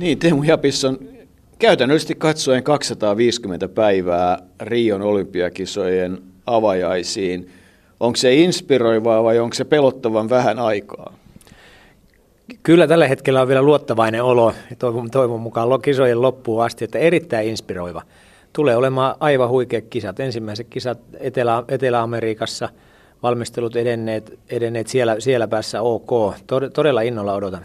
Niin, Teemu Japis on käytännöllisesti katsoen 250 päivää Rion olympiakisojen avajaisiin. Onko se inspiroivaa vai onko se pelottavan vähän aikaa? Kyllä tällä hetkellä on vielä luottavainen olo ja toivon, toivon mukaan kisojen loppuun asti, että erittäin inspiroiva. Tulee olemaan aivan huikeat kisat. Ensimmäiset kisat Etelä, Etelä-Amerikassa, valmistelut edenneet, edenneet siellä, siellä päässä ok. Todella innolla odotan.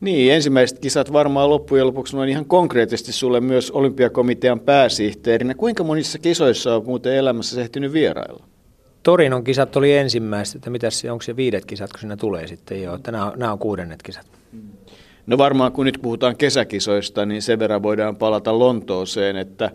Niin, ensimmäiset kisat varmaan loppujen lopuksi noin ihan konkreettisesti sulle myös olympiakomitean pääsihteerinä. Kuinka monissa kisoissa on muuten elämässä ehtinyt vierailla? Torinon kisat oli ensimmäiset, että mitäs se, onko se viidet kisat, kun siinä tulee sitten jo, että nämä, on, nämä on kuudennet kisat. No varmaan kun nyt puhutaan kesäkisoista, niin sen verran voidaan palata Lontooseen, että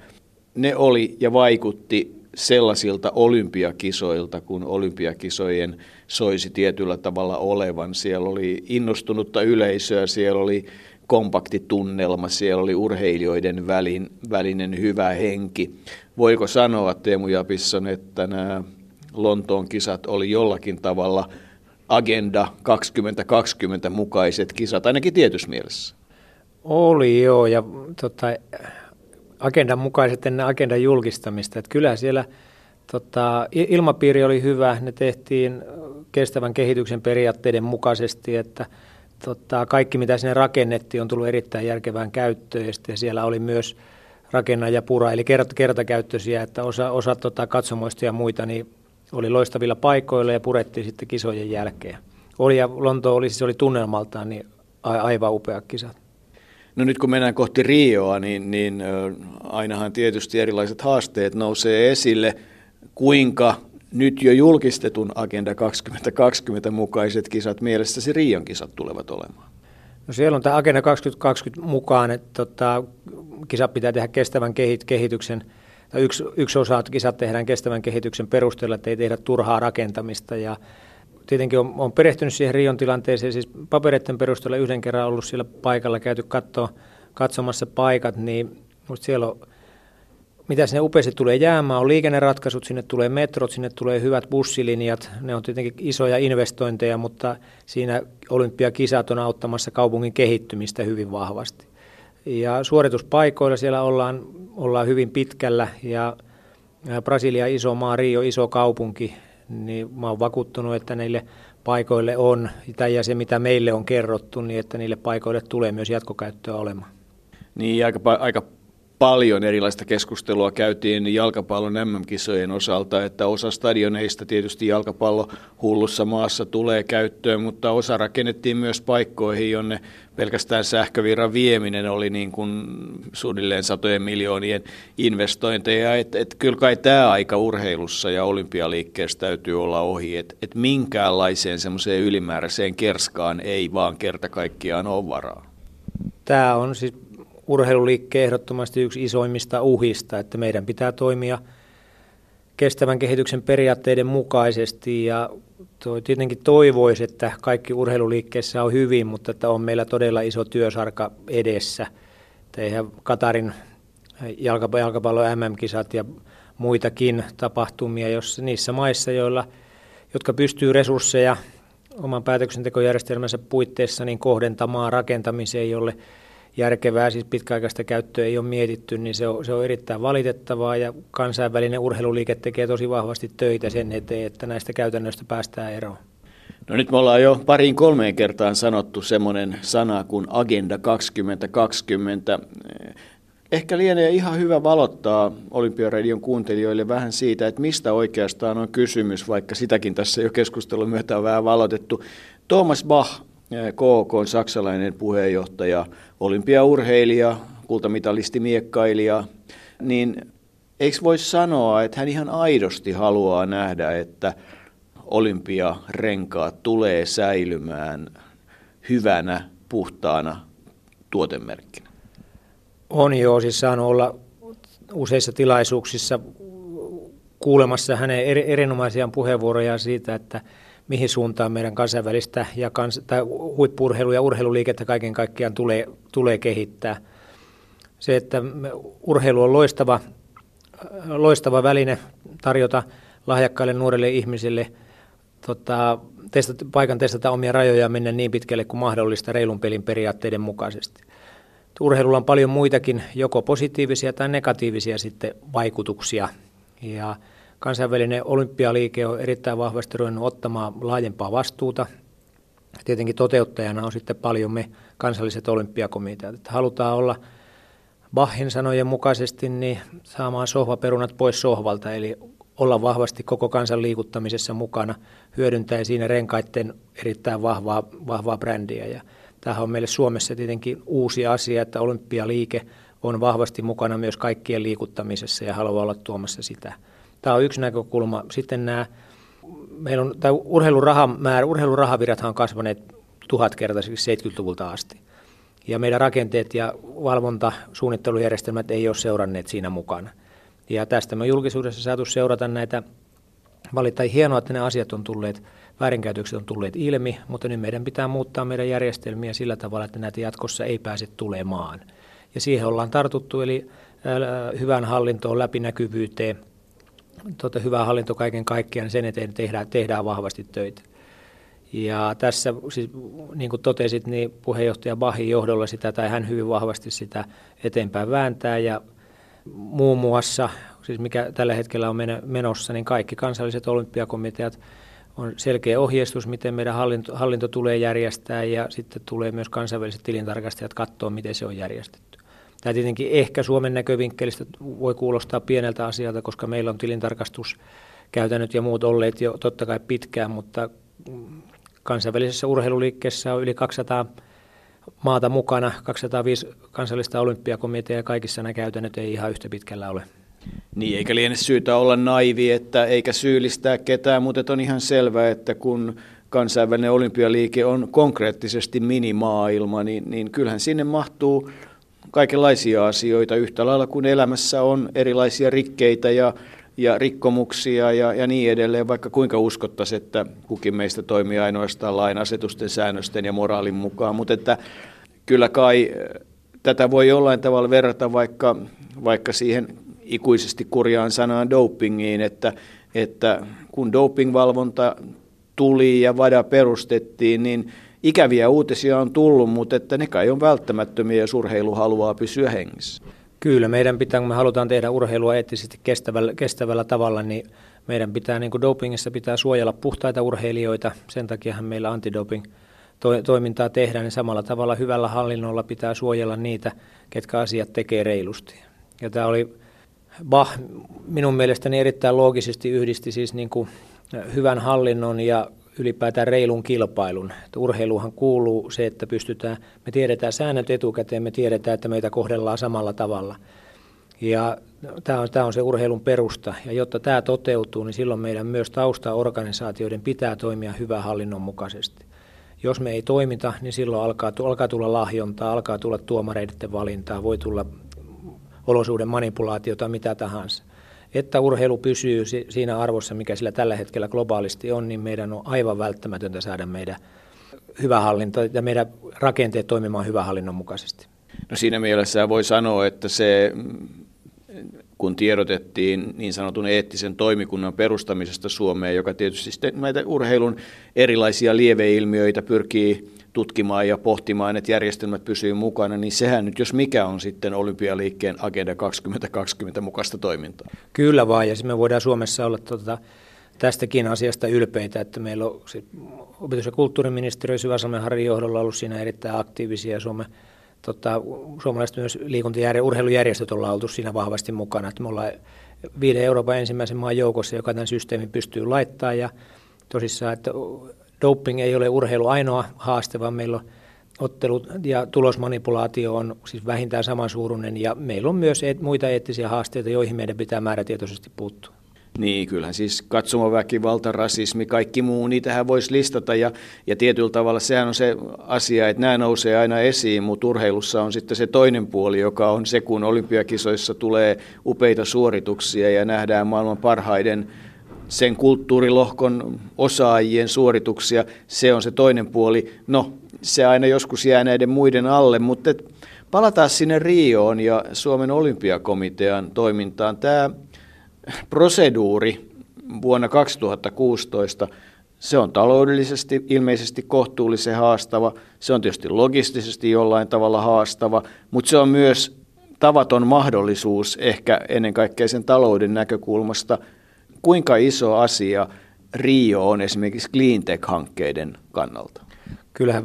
ne oli ja vaikutti sellaisilta olympiakisoilta, kun olympiakisojen soisi tietyllä tavalla olevan. Siellä oli innostunutta yleisöä, siellä oli kompakti tunnelma, siellä oli urheilijoiden välin, välinen hyvä henki. Voiko sanoa, Teemu Japisson, että nämä Lontoon kisat oli jollakin tavalla Agenda 2020 mukaiset kisat, ainakin tietyssä mielessä? Oli joo, ja tota, agendan mukaiset ennen agendan julkistamista. Että kyllä siellä tota, ilmapiiri oli hyvä, ne tehtiin kestävän kehityksen periaatteiden mukaisesti, että tota, kaikki mitä sinne rakennettiin on tullut erittäin järkevään käyttöön ja sitten siellä oli myös rakenna ja pura, eli kert- kertakäyttöisiä, että osa, osa tota, katsomoista ja muita niin oli loistavilla paikoilla ja purettiin sitten kisojen jälkeen. Oli ja Lonto oli, siis oli tunnelmaltaan niin aivan upea kisat. No nyt kun mennään kohti Rioa, niin, niin ainahan tietysti erilaiset haasteet nousee esille. Kuinka nyt jo julkistetun Agenda 2020 mukaiset kisat mielessäsi Rion kisat tulevat olemaan? No siellä on tämä Agenda 2020 mukaan, että tota, kisat pitää tehdä kestävän kehityksen, tai yksi, yksi osa kisat tehdään kestävän kehityksen perusteella, että ei tehdä turhaa rakentamista ja tietenkin on, on perehtynyt siihen Rion tilanteeseen, siis papereiden perusteella yhden kerran ollut siellä paikalla, käyty katsoa, katsomassa paikat, niin siellä on, mitä sinne upeasti tulee jäämään, on liikenneratkaisut, sinne tulee metrot, sinne tulee hyvät bussilinjat, ne on tietenkin isoja investointeja, mutta siinä olympiakisat on auttamassa kaupungin kehittymistä hyvin vahvasti. Ja suorituspaikoilla siellä ollaan, ollaan hyvin pitkällä ja Brasilia iso maa, Rio iso kaupunki, niin mä oon vakuuttunut, että niille paikoille on, ja se mitä meille on kerrottu, niin että niille paikoille tulee myös jatkokäyttöä olemaan. Niin, aika, aika paljon erilaista keskustelua käytiin jalkapallon MM-kisojen osalta, että osa stadioneista tietysti jalkapallo hullussa maassa tulee käyttöön, mutta osa rakennettiin myös paikkoihin, jonne pelkästään sähkövirran vieminen oli niin kuin suunnilleen satojen miljoonien investointeja. Että et kyllä kai tämä aika urheilussa ja olympialiikkeessä täytyy olla ohi, että et minkäänlaiseen semmoiseen ylimääräiseen kerskaan ei vaan kerta kaikkiaan ole varaa. Tämä on siis urheiluliikkeen ehdottomasti yksi isoimmista uhista, että meidän pitää toimia kestävän kehityksen periaatteiden mukaisesti ja toi tietenkin toivoisi, että kaikki urheiluliikkeessä on hyvin, mutta että on meillä todella iso työsarka edessä. Että eihän Katarin jalkapallon MM-kisat ja muitakin tapahtumia, jos niissä maissa, joilla, jotka pystyy resursseja oman päätöksentekojärjestelmänsä puitteissa niin kohdentamaan rakentamiseen, jolle järkevää, siis pitkäaikaista käyttöä ei ole mietitty, niin se on, se on erittäin valitettavaa ja kansainvälinen urheiluliike tekee tosi vahvasti töitä sen eteen, että näistä käytännöistä päästään eroon. No nyt me ollaan jo pariin kolmeen kertaan sanottu semmoinen sana kuin Agenda 2020. Ehkä lienee ihan hyvä valottaa Olympiaradion kuuntelijoille vähän siitä, että mistä oikeastaan on kysymys, vaikka sitäkin tässä jo keskustelun myötä on vähän valotettu. Thomas Bach KK on saksalainen puheenjohtaja, olympiaurheilija, kultamitalisti, miekkailija, niin eikö voisi sanoa, että hän ihan aidosti haluaa nähdä, että olympiarenkaat tulee säilymään hyvänä, puhtaana tuotemerkkinä? On jo, siis saanut olla useissa tilaisuuksissa kuulemassa hänen erinomaisia puheenvuoroja siitä, että mihin suuntaan meidän kansainvälistä ja kans, tai huippurheilu- ja urheiluliikettä kaiken kaikkiaan tulee, tulee kehittää. Se, että urheilu on loistava, loistava väline tarjota lahjakkaille nuorille ihmisille tota, testata, paikan testata omia rajoja mennä niin pitkälle kuin mahdollista reilun pelin periaatteiden mukaisesti. urheilulla on paljon muitakin, joko positiivisia tai negatiivisia sitten vaikutuksia. Ja kansainvälinen olympialiike on erittäin vahvasti ruvennut ottamaan laajempaa vastuuta. Tietenkin toteuttajana on sitten paljon me kansalliset olympiakomiteat. Että halutaan olla Bahin sanojen mukaisesti niin saamaan sohvaperunat pois sohvalta, eli olla vahvasti koko kansan liikuttamisessa mukana, hyödyntää siinä renkaiden erittäin vahvaa, vahvaa brändiä. Ja tämähän on meille Suomessa tietenkin uusi asia, että olympialiike on vahvasti mukana myös kaikkien liikuttamisessa ja haluaa olla tuomassa sitä. Tämä on yksi näkökulma. Sitten nämä, meillä on, tämä urheilurahamäärä, urheilurahavirrathan on kasvaneet tuhatkertaisiksi 70-luvulta asti. Ja meidän rakenteet ja valvonta, suunnittelujärjestelmät ei ole seuranneet siinä mukana. Ja tästä me julkisuudessa saatu seurata näitä valittain hienoa, että ne asiat on tulleet, väärinkäytökset on tulleet ilmi, mutta nyt meidän pitää muuttaa meidän järjestelmiä sillä tavalla, että näitä jatkossa ei pääse tulemaan. Ja siihen ollaan tartuttu, eli hyvään hallintoon, läpinäkyvyyteen, tuota, hyvä hallinto kaiken kaikkiaan, sen eteen tehdään, tehdään vahvasti töitä. Ja tässä, siis, niin kuin totesit, niin puheenjohtaja Bahin johdolla sitä, tai hän hyvin vahvasti sitä eteenpäin vääntää, ja muun muassa, siis mikä tällä hetkellä on menossa, niin kaikki kansalliset olympiakomiteat on selkeä ohjeistus, miten meidän hallinto, hallinto tulee järjestää, ja sitten tulee myös kansainväliset tilintarkastajat katsoa, miten se on järjestetty. Tämä tietenkin ehkä Suomen näkövinkkelistä voi kuulostaa pieneltä asialta, koska meillä on tilintarkastuskäytännöt ja muut olleet jo totta kai pitkään, mutta kansainvälisessä urheiluliikkeessä on yli 200 maata mukana, 205 kansallista olympiakomitea ja kaikissa nämä käytännöt ei ihan yhtä pitkällä ole. Niin, eikä liene syytä olla naivi, että eikä syyllistää ketään, mutta on ihan selvää, että kun kansainvälinen olympialiike on konkreettisesti minimaailma, niin, niin kyllähän sinne mahtuu kaikenlaisia asioita yhtä lailla kuin elämässä on erilaisia rikkeitä ja, ja rikkomuksia ja, ja niin edelleen, vaikka kuinka uskottaisiin, että kukin meistä toimii ainoastaan lain asetusten, säännösten ja moraalin mukaan. Mutta että kyllä kai eh, tätä voi jollain tavalla verrata vaikka, vaikka siihen ikuisesti kurjaan sanaan dopingiin, että, että kun dopingvalvonta tuli ja VADA perustettiin, niin ikäviä uutisia on tullut, mutta että ne kai on välttämättömiä, jos urheilu haluaa pysyä hengissä. Kyllä, meidän pitää, kun me halutaan tehdä urheilua eettisesti kestävällä, kestävällä tavalla, niin meidän pitää, niin kuin dopingissa pitää suojella puhtaita urheilijoita. Sen takiahan meillä antidoping toimintaa tehdään, niin samalla tavalla hyvällä hallinnolla pitää suojella niitä, ketkä asiat tekee reilusti. Ja tämä oli Bach minun mielestäni erittäin loogisesti yhdisti siis niin kuin hyvän hallinnon ja ylipäätään reilun kilpailun. Että urheiluhan kuuluu se, että pystytään, me tiedetään säännöt etukäteen, me tiedetään, että meitä kohdellaan samalla tavalla. Ja tämä on, tämä on se urheilun perusta. Ja jotta tämä toteutuu, niin silloin meidän myös taustaorganisaatioiden pitää toimia hyvän hallinnon mukaisesti. Jos me ei toimita, niin silloin alkaa, alkaa tulla lahjontaa, alkaa tulla tuomareiden valintaa, voi tulla olosuuden manipulaatiota, mitä tahansa että urheilu pysyy siinä arvossa, mikä sillä tällä hetkellä globaalisti on, niin meidän on aivan välttämätöntä saada meidän hyvä hallinto ja meidän rakenteet toimimaan hyvän hallinnon mukaisesti. No siinä mielessä voi sanoa, että se, kun tiedotettiin niin sanotun eettisen toimikunnan perustamisesta Suomeen, joka tietysti näitä urheilun erilaisia lieveilmiöitä pyrkii tutkimaan ja pohtimaan, että järjestelmät pysyvät mukana, niin sehän nyt jos mikä on sitten olympialiikkeen Agenda 2020 mukaista toimintaa. Kyllä vaan, ja me voidaan Suomessa olla tuota, tästäkin asiasta ylpeitä, että meillä on opetus- ja kulttuuriministeriö Syväsalmen Harri johdolla ollut siinä erittäin aktiivisia. Suomen, tota, suomalaiset myös liikunta- ja urheilujärjestöt ollaan oltu siinä vahvasti mukana. Että me ollaan viiden Euroopan ensimmäisen maan joukossa, joka tämän systeemin pystyy laittamaan ja tosissaan, että doping ei ole urheilu ainoa haaste, vaan meillä on ottelut ja tulosmanipulaatio on siis vähintään samansuuruinen ja meillä on myös muita eettisiä haasteita, joihin meidän pitää määrätietoisesti puuttua. Niin, kyllähän siis katsomaväkivalta, rasismi, kaikki muu, niitähän voisi listata ja, ja tietyllä tavalla sehän on se asia, että nämä nousee aina esiin, mutta urheilussa on sitten se toinen puoli, joka on se, kun olympiakisoissa tulee upeita suorituksia ja nähdään maailman parhaiden sen kulttuurilohkon osaajien suorituksia, se on se toinen puoli. No, se aina joskus jää näiden muiden alle, mutta palataan sinne Rioon ja Suomen olympiakomitean toimintaan. Tämä proseduuri vuonna 2016, Se on taloudellisesti ilmeisesti kohtuullisen haastava, se on tietysti logistisesti jollain tavalla haastava, mutta se on myös tavaton mahdollisuus ehkä ennen kaikkea sen talouden näkökulmasta. Kuinka iso asia Rio on esimerkiksi cleantech-hankkeiden kannalta? Kyllähän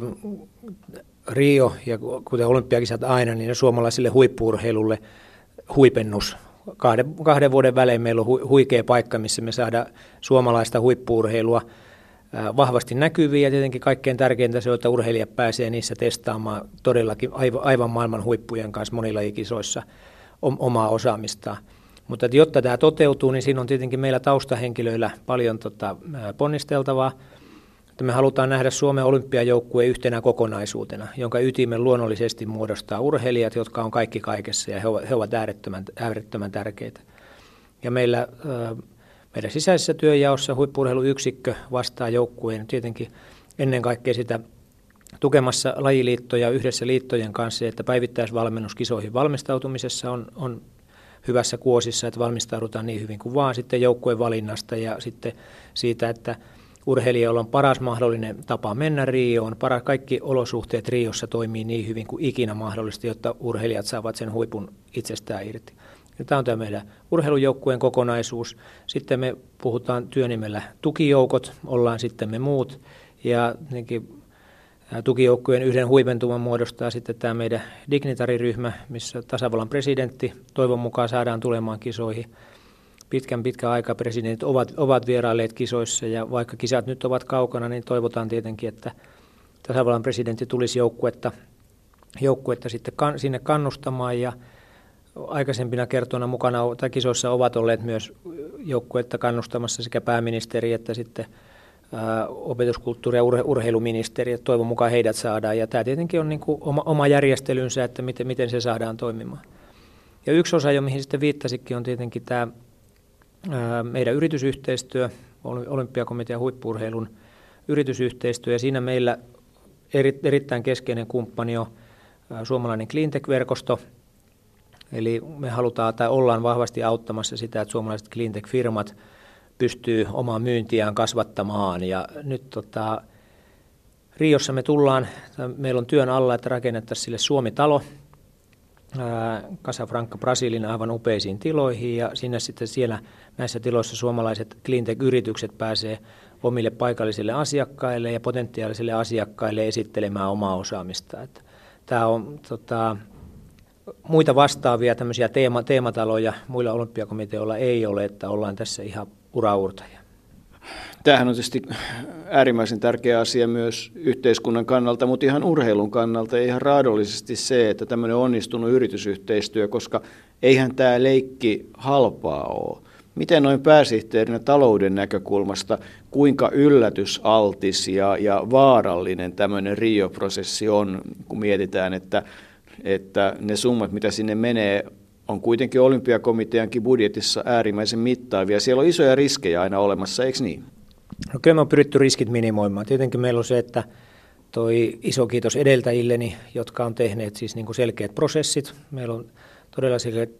Rio ja kuten olympiakisat aina, niin suomalaisille huippuurheilulle huipennus. Kahden, kahden vuoden välein meillä on hu, huikea paikka, missä me saadaan suomalaista huippuurheilua vahvasti näkyviä ja tietenkin kaikkein tärkeintä se on, että urheilijat pääsee niissä testaamaan todellakin aivan maailman huippujen kanssa monilajikisoissa omaa osaamistaan. Mutta että jotta tämä toteutuu, niin siinä on tietenkin meillä taustahenkilöillä paljon tota, ponnisteltavaa että me halutaan nähdä Suomen olympiajoukkue yhtenä kokonaisuutena, jonka ytimen luonnollisesti muodostaa urheilijat, jotka on kaikki kaikessa ja he ovat, he ovat äärettömän, äärettömän tärkeitä. Ja meillä, meidän sisäisessä työjaossa huippurheiluyksikkö vastaa joukkueen tietenkin ennen kaikkea sitä tukemassa lajiliittoja yhdessä liittojen kanssa, että päivittäisvalmennuskisoihin valmistautumisessa on, on hyvässä kuosissa, että valmistaudutaan niin hyvin kuin vaan sitten joukkueen valinnasta ja sitten siitä, että urheilijoilla on paras mahdollinen tapa mennä Rioon. Paras, kaikki olosuhteet Riossa toimii niin hyvin kuin ikinä mahdollista, jotta urheilijat saavat sen huipun itsestään irti. Ja tämä on tämä meidän urheilujoukkueen kokonaisuus. Sitten me puhutaan työnimellä tukijoukot, ollaan sitten me muut. Ja tukijoukkueen yhden huipentuman muodostaa sitten tämä meidän dignitariryhmä, missä tasavallan presidentti toivon mukaan saadaan tulemaan kisoihin – pitkän pitkä aika presidentit ovat, ovat vierailleet kisoissa ja vaikka kisat nyt ovat kaukana, niin toivotaan tietenkin, että tasavallan presidentti tulisi joukkuetta, joukkuetta sitten kan, sinne kannustamaan ja aikaisempina kertoina mukana tai kisoissa ovat olleet myös joukkuetta kannustamassa sekä pääministeri että sitten opetuskulttuuri- ja urhe, urheiluministeri, että toivon mukaan heidät saadaan. Ja tämä tietenkin on niin kuin oma, oma järjestelynsä, että miten, miten se saadaan toimimaan. Ja yksi osa, jo mihin sitten viittasikin, on tietenkin tämä meidän yritysyhteistyö, olympiakomitean huippurheilun yritysyhteistyö, ja siinä meillä eri, erittäin keskeinen kumppani on suomalainen cleantech-verkosto, Eli me halutaan tai ollaan vahvasti auttamassa sitä, että suomalaiset cleantech-firmat pystyy omaa myyntiään kasvattamaan. Ja nyt tota, Riossa me tullaan, meillä on työn alla, että rakennettaisiin sille Suomi-talo, Casafranca Brasilin aivan upeisiin tiloihin ja sinne sitten siellä näissä tiloissa suomalaiset cleantech-yritykset pääsee omille paikallisille asiakkaille ja potentiaalisille asiakkaille esittelemään omaa osaamista. Että tämä on tota, muita vastaavia tämmöisiä teema, teemataloja muilla olympiakomiteoilla ei ole, että ollaan tässä ihan uraurtajia. Tämähän on tietysti äärimmäisen tärkeä asia myös yhteiskunnan kannalta, mutta ihan urheilun kannalta ja ihan raadollisesti se, että tämmöinen onnistunut yritysyhteistyö, koska eihän tämä leikki halpaa ole. Miten noin pääsihteerinä talouden näkökulmasta, kuinka yllätysaltis ja, ja vaarallinen tämmöinen Rio-prosessi on, kun mietitään, että, että ne summat, mitä sinne menee, on kuitenkin olympiakomiteankin budjetissa äärimmäisen mittaavia. Siellä on isoja riskejä aina olemassa, eikö niin? No kyllä me on pyritty riskit minimoimaan. Tietenkin meillä on se, että toi iso kiitos edeltäjilleni, jotka on tehneet siis niin kuin selkeät prosessit. Meillä on todella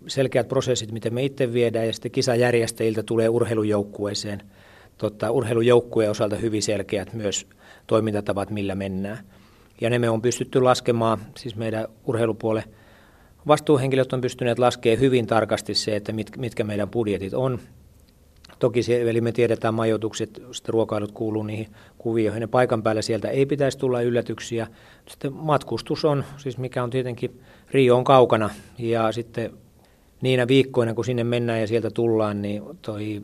selkeät prosessit, miten me itse viedään, ja sitten kisajärjestäjiltä tulee urheilujoukkueeseen. Totta, urheilujoukkueen osalta hyvin selkeät myös toimintatavat, millä mennään. Ja ne me on pystytty laskemaan, siis meidän urheilupuolen vastuuhenkilöt on pystyneet laskemaan hyvin tarkasti se, että mitkä meidän budjetit on, Toki se, eli me tiedetään majoitukset, sitten ruokailut kuuluu niihin kuvioihin. Ja paikan päällä sieltä ei pitäisi tulla yllätyksiä. Sitten matkustus on, siis mikä on tietenkin, Rio on kaukana. Ja sitten niinä viikkoina, kun sinne mennään ja sieltä tullaan, niin toi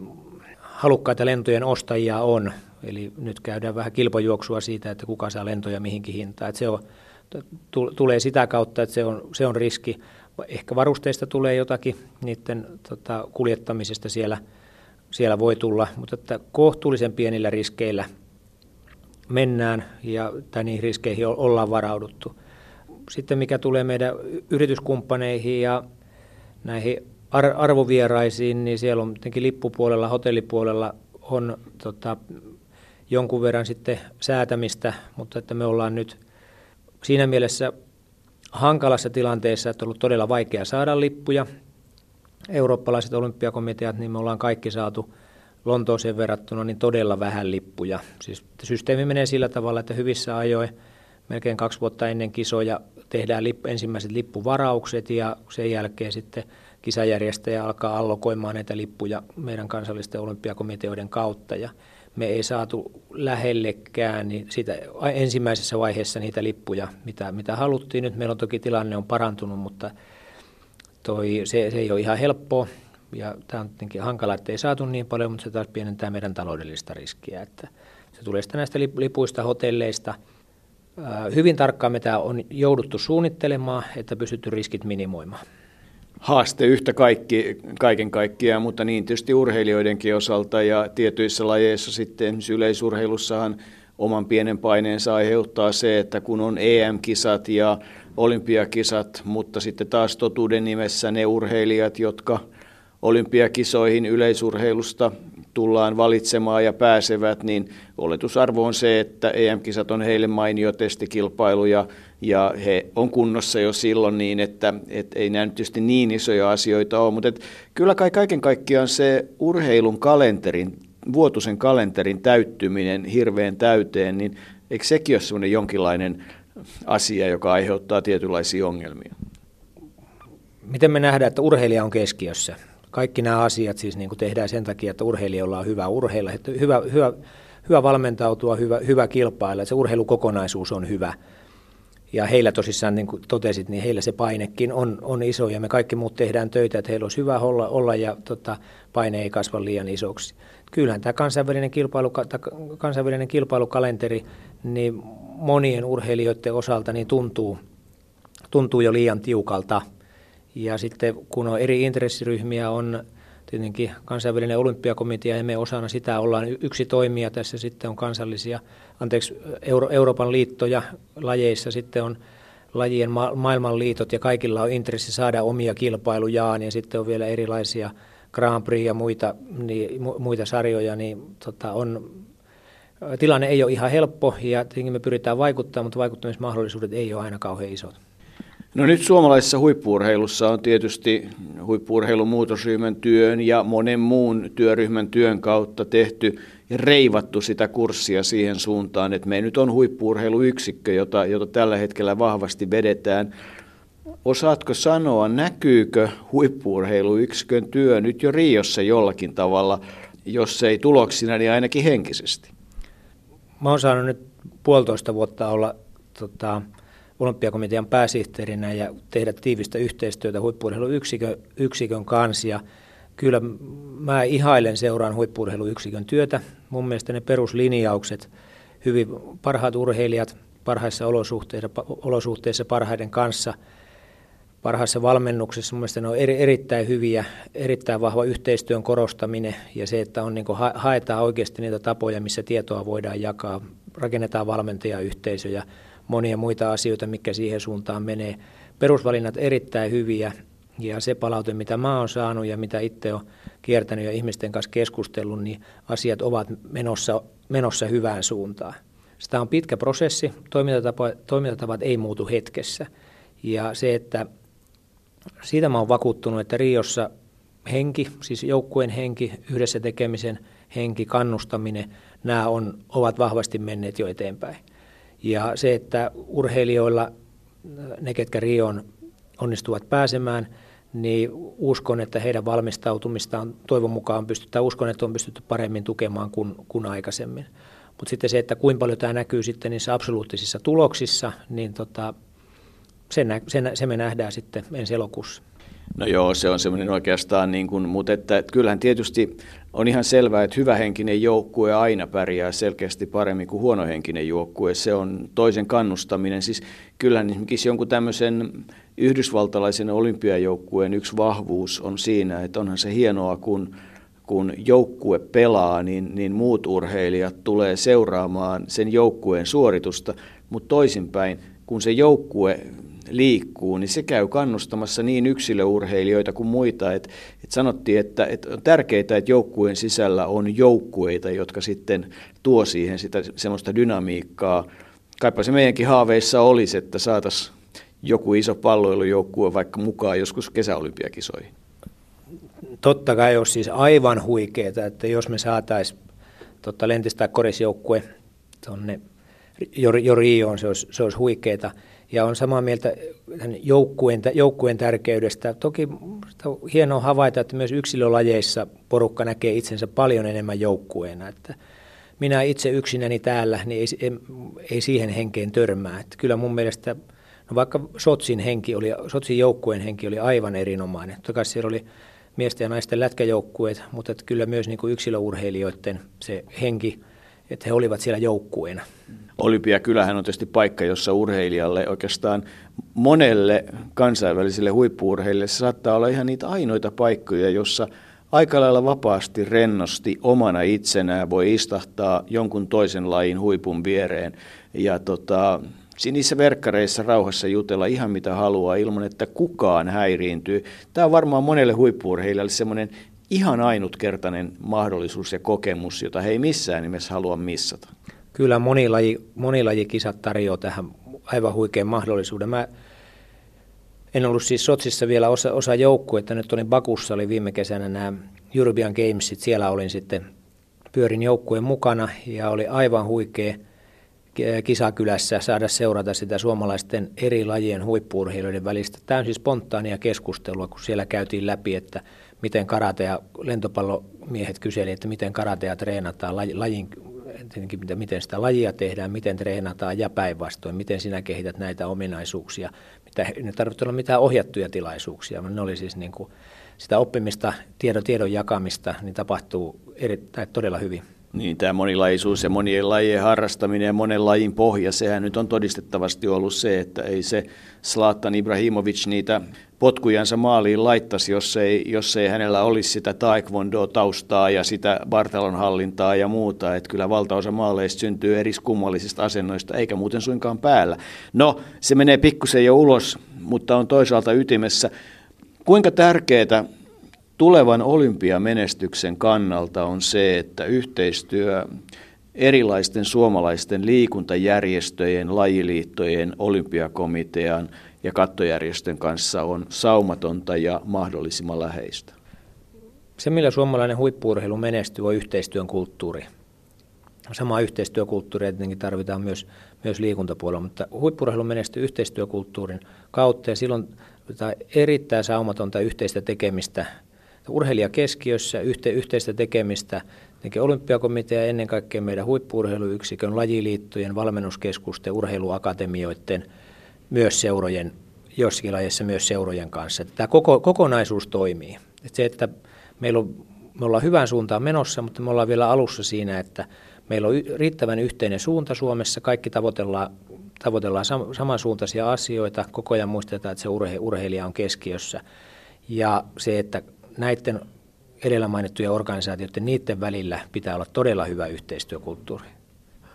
halukkaita lentojen ostajia on. Eli nyt käydään vähän kilpajuoksua siitä, että kuka saa lentoja mihinkin hintaan. Että se on, tulee sitä kautta, että se on, se on riski. Ehkä varusteista tulee jotakin niiden tota, kuljettamisesta siellä – siellä voi tulla, mutta että kohtuullisen pienillä riskeillä mennään ja niihin riskeihin ollaan varauduttu. Sitten mikä tulee meidän yrityskumppaneihin ja näihin arvovieraisiin, niin siellä on tietenkin lippupuolella, hotellipuolella on tota, jonkun verran sitten säätämistä, mutta että me ollaan nyt siinä mielessä hankalassa tilanteessa, että on ollut todella vaikea saada lippuja eurooppalaiset olympiakomiteat, niin me ollaan kaikki saatu Lontooseen verrattuna niin todella vähän lippuja. Siis systeemi menee sillä tavalla, että hyvissä ajoin melkein kaksi vuotta ennen kisoja tehdään lippu, ensimmäiset lippuvaraukset ja sen jälkeen sitten kisajärjestäjä alkaa allokoimaan näitä lippuja meidän kansallisten olympiakomiteoiden kautta ja me ei saatu lähellekään niin sitä ensimmäisessä vaiheessa niitä lippuja, mitä, mitä haluttiin. Nyt meillä on toki tilanne on parantunut, mutta toi, se, se ei ole ihan helppoa ja tämä on tietenkin hankala, että ei saatu niin paljon, mutta se taas pienentää meidän taloudellista riskiä. Että se tulee sitten näistä lipuista, hotelleista. Hyvin tarkkaan me tämä on jouduttu suunnittelemaan, että pystytty riskit minimoimaan. Haaste yhtä kaikki, kaiken kaikkiaan, mutta niin tietysti urheilijoidenkin osalta ja tietyissä lajeissa sitten esimerkiksi yleisurheilussahan oman pienen paineensa aiheuttaa se, että kun on EM-kisat ja olympiakisat, mutta sitten taas totuuden nimessä ne urheilijat, jotka – olympiakisoihin yleisurheilusta tullaan valitsemaan ja pääsevät, niin oletusarvo on se, että EM-kisat on heille mainio testikilpailu ja, ja he on kunnossa jo silloin niin, että et ei nämä nyt tietysti niin isoja asioita ole, mutta et kyllä kai kaiken kaikkiaan se urheilun kalenterin, vuotuisen kalenterin täyttyminen hirveän täyteen, niin eikö sekin ole sellainen jonkinlainen asia, joka aiheuttaa tietynlaisia ongelmia? Miten me nähdään, että urheilija on keskiössä? Kaikki nämä asiat siis niin kuin tehdään sen takia, että urheilijoilla on hyvä urheilla, että hyvä, hyvä, hyvä valmentautua, hyvä, hyvä kilpailla, että se urheilukokonaisuus on hyvä. Ja heillä tosissaan, niin kuin totesit, niin heillä se painekin on, on iso ja me kaikki muut tehdään töitä, että heillä olisi hyvä olla, olla ja tota, paine ei kasva liian isoksi. Kyllähän tämä kansainvälinen, kilpailu, kansainvälinen kilpailukalenteri niin monien urheilijoiden osalta niin tuntuu, tuntuu jo liian tiukalta – ja sitten kun on eri intressiryhmiä, on tietenkin kansainvälinen olympiakomitea ja me osana sitä ollaan yksi toimija. Tässä sitten on kansallisia, anteeksi, Euro, Euroopan liittoja lajeissa, sitten on lajien ma- maailmanliitot ja kaikilla on intressi saada omia kilpailujaan ja sitten on vielä erilaisia Grand Prix ja muita, niin, muita sarjoja, niin tota, on, tilanne ei ole ihan helppo ja tietenkin me pyritään vaikuttamaan, mutta vaikuttamismahdollisuudet ei ole aina kauhean isot. No nyt suomalaisessa huippuurheilussa on tietysti huippuurheilun muutosryhmän työn ja monen muun työryhmän työn kautta tehty ja reivattu sitä kurssia siihen suuntaan, että me nyt on huippuurheiluyksikkö, jota, jota tällä hetkellä vahvasti vedetään. Osaatko sanoa, näkyykö huippuurheiluyksikön työ nyt jo Riossa jollakin tavalla, jos ei tuloksina, niin ainakin henkisesti? Mä oon saanut nyt puolitoista vuotta olla tota, olympiakomitean pääsihteerinä ja tehdä tiivistä yhteistyötä huippuurheiluyksikön yksikön kanssa. Ja kyllä mä ihailen seuraan huippuurheiluyksikön työtä. Mun mielestä ne peruslinjaukset, hyvin parhaat urheilijat parhaissa olosuhteissa, olosuhteissa parhaiden kanssa, parhaissa valmennuksissa. Mun mielestä ne on eri, erittäin hyviä, erittäin vahva yhteistyön korostaminen ja se, että on, niin haetaan oikeasti niitä tapoja, missä tietoa voidaan jakaa, rakennetaan valmentajayhteisöjä, monia muita asioita, mikä siihen suuntaan menee. Perusvalinnat erittäin hyviä ja se palaute, mitä mä oon saanut ja mitä itse olen kiertänyt ja ihmisten kanssa keskustellut, niin asiat ovat menossa, menossa hyvään suuntaan. Sitä on pitkä prosessi, toimintatavat, toimintatavat ei muutu hetkessä. Ja se, että siitä mä oon vakuuttunut, että Riossa henki, siis joukkueen henki, yhdessä tekemisen henki, kannustaminen, nämä on, ovat vahvasti menneet jo eteenpäin. Ja se, että urheilijoilla, ne ketkä Rion onnistuvat pääsemään, niin uskon, että heidän valmistautumistaan toivon mukaan pystytään, uskon, että on pystytty paremmin tukemaan kuin, kuin aikaisemmin. Mutta sitten se, että kuinka paljon tämä näkyy sitten niissä absoluuttisissa tuloksissa, niin tota, se, se, se me nähdään sitten ensi elokuussa. No joo, se on semmoinen oikeastaan, niin kuin, mutta että, että kyllähän tietysti on ihan selvää, että hyvähenkinen joukkue aina pärjää selkeästi paremmin kuin huonohenkinen joukkue. Se on toisen kannustaminen. Siis kyllähän esimerkiksi jonkun tämmöisen yhdysvaltalaisen olympiajoukkueen yksi vahvuus on siinä, että onhan se hienoa, kun kun joukkue pelaa, niin, niin muut urheilijat tulee seuraamaan sen joukkueen suoritusta, mutta toisinpäin, kun se joukkue liikkuu, niin se käy kannustamassa niin yksilöurheilijoita kuin muita. Et, et sanottiin, että et on tärkeää, että joukkueen sisällä on joukkueita, jotka sitten tuo siihen sitä semmoista dynamiikkaa. Kaipa se meidänkin haaveissa olisi, että saataisiin joku iso palloilujoukkue vaikka mukaan joskus kesäolympiakisoihin. totta kai olisi siis aivan huikeeta, että jos me saataisiin tota, lentistä korisjoukkue tuonne jo, jo Rioon, se olisi, se olisi huikeeta. Ja on samaa mieltä joukkueen, joukkueen tärkeydestä. Toki on hienoa havaita, että myös yksilölajeissa porukka näkee itsensä paljon enemmän joukkueena. Että minä itse yksinäni täällä, niin ei, ei siihen henkeen törmää. Että kyllä mun mielestä, no vaikka Sotsin, henki oli, Sotsin joukkueen henki oli aivan erinomainen. Toki siellä oli miesten ja naisten lätkäjoukkueet, mutta että kyllä myös niin kuin yksilöurheilijoiden se henki, että he olivat siellä joukkueena. Olympiakylähän on tietysti paikka, jossa urheilijalle oikeastaan monelle kansainväliselle huippuurheilijalle saattaa olla ihan niitä ainoita paikkoja, jossa aika lailla vapaasti, rennosti, omana itsenään voi istahtaa jonkun toisen lajin huipun viereen. Ja tota, niissä verkkareissa rauhassa jutella ihan mitä haluaa ilman, että kukaan häiriintyy. Tämä on varmaan monelle huippuurheilijalle semmoinen ihan ainutkertainen mahdollisuus ja kokemus, jota he ei missään nimessä halua missata. Kyllä monilaji, monilajikisat tarjoaa tähän aivan huikean mahdollisuuden. Mä en ollut siis Sotsissa vielä osa, osa että nyt olin Bakussa, oli viime kesänä nämä European Gamesit, siellä olin sitten pyörin joukkueen mukana ja oli aivan huikea kisakylässä saada seurata sitä suomalaisten eri lajien huippuurheilijoiden välistä täysin spontaania keskustelua, kun siellä käytiin läpi, että miten karate ja lentopallomiehet kyseli, että miten karatea treenataan lajin tietenkin miten sitä lajia tehdään, miten treenataan ja päinvastoin, miten sinä kehität näitä ominaisuuksia. Mitä, ne tarvitse olla mitään ohjattuja tilaisuuksia, ne oli siis niin kuin sitä oppimista, tiedon, tiedon jakamista, niin tapahtuu erittäin todella hyvin. Niin, tämä monilajisuus ja monien lajien harrastaminen ja monen lajin pohja, sehän nyt on todistettavasti ollut se, että ei se Zlatan Ibrahimovic niitä potkujansa maaliin laittaisi, jos ei, jos ei hänellä olisi sitä taekwondo-taustaa ja sitä Bartalon hallintaa ja muuta. Että kyllä valtaosa maaleista syntyy eri kummallisista asennoista, eikä muuten suinkaan päällä. No, se menee pikkusen jo ulos, mutta on toisaalta ytimessä. Kuinka tärkeää tulevan olympiamenestyksen kannalta on se, että yhteistyö erilaisten suomalaisten liikuntajärjestöjen, lajiliittojen, olympiakomitean ja kattojärjestön kanssa on saumatonta ja mahdollisimman läheistä. Se, millä suomalainen huippuurheilu menestyy, on yhteistyön kulttuuri. Sama yhteistyökulttuuri tietenkin tarvitaan myös, myös liikuntapuolella, mutta huippuurheilu menestyy yhteistyökulttuurin kautta ja silloin erittäin saumatonta yhteistä tekemistä urheilija keskiössä, yhte, yhteistä tekemistä, olympiakomitea ja ennen kaikkea meidän huippuurheiluyksikön, lajiliittojen, valmennuskeskusten, urheiluakatemioiden, myös seurojen, jossakin lajissa myös seurojen kanssa. Tämä koko, kokonaisuus toimii. Että se, että meillä on, me ollaan hyvään suuntaan menossa, mutta me ollaan vielä alussa siinä, että meillä on riittävän yhteinen suunta Suomessa, kaikki tavoitellaan, tavoitellaan samansuuntaisia asioita, koko ajan muistetaan, että se urhe, urheilija on keskiössä. Ja se, että näiden edellä mainittujen organisaatioiden, niiden välillä pitää olla todella hyvä yhteistyökulttuuri.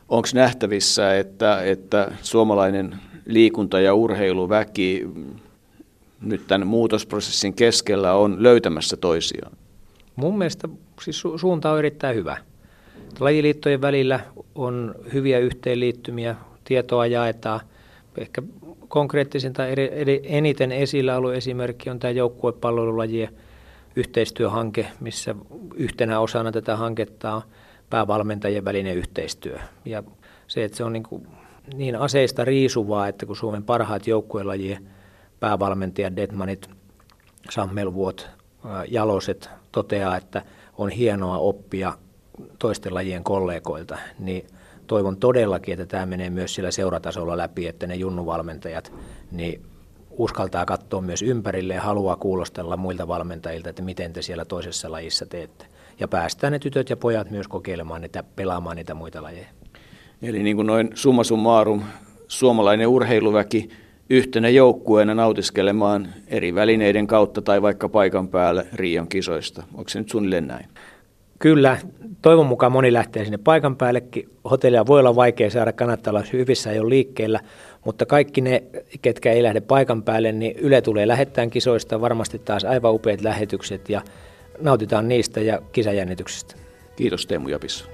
Onko nähtävissä, että, että suomalainen liikunta- ja urheiluväki nyt tämän muutosprosessin keskellä on löytämässä toisiaan? Mun mielestä siis su- suunta on erittäin hyvä. Lajiliittojen välillä on hyviä yhteenliittymiä, tietoa jaetaan. Ehkä konkreettisinta eniten esillä ollut esimerkki on tämä joukkuepalvelulajien yhteistyöhanke, missä yhtenä osana tätä hanketta on päävalmentajien välinen yhteistyö. Ja se, että se on niin, kuin niin aseista riisuvaa, että kun Suomen parhaat joukkuelajien päävalmentajat Detmanit, Sammelvuot, Jaloset toteaa, että on hienoa oppia toisten lajien kollegoilta, niin toivon todellakin, että tämä menee myös sillä seuratasolla läpi, että ne junnuvalmentajat niin uskaltaa katsoa myös ympärille ja haluaa kuulostella muilta valmentajilta, että miten te siellä toisessa lajissa teette. Ja päästään ne tytöt ja pojat myös kokeilemaan niitä, pelaamaan niitä muita lajeja. Eli niin kuin noin summa summarum, suomalainen urheiluväki yhtenä joukkueena nautiskelemaan eri välineiden kautta tai vaikka paikan päällä Rion kisoista. Onko se nyt suunnilleen näin? Kyllä, toivon mukaan moni lähtee sinne paikan päällekin. Hotellia voi olla vaikea saada, kannattaa olla hyvissä jo liikkeellä, mutta kaikki ne, ketkä ei lähde paikan päälle, niin Yle tulee lähettämään kisoista varmasti taas aivan upeat lähetykset ja nautitaan niistä ja kisajännityksestä. Kiitos Teemu Japissa.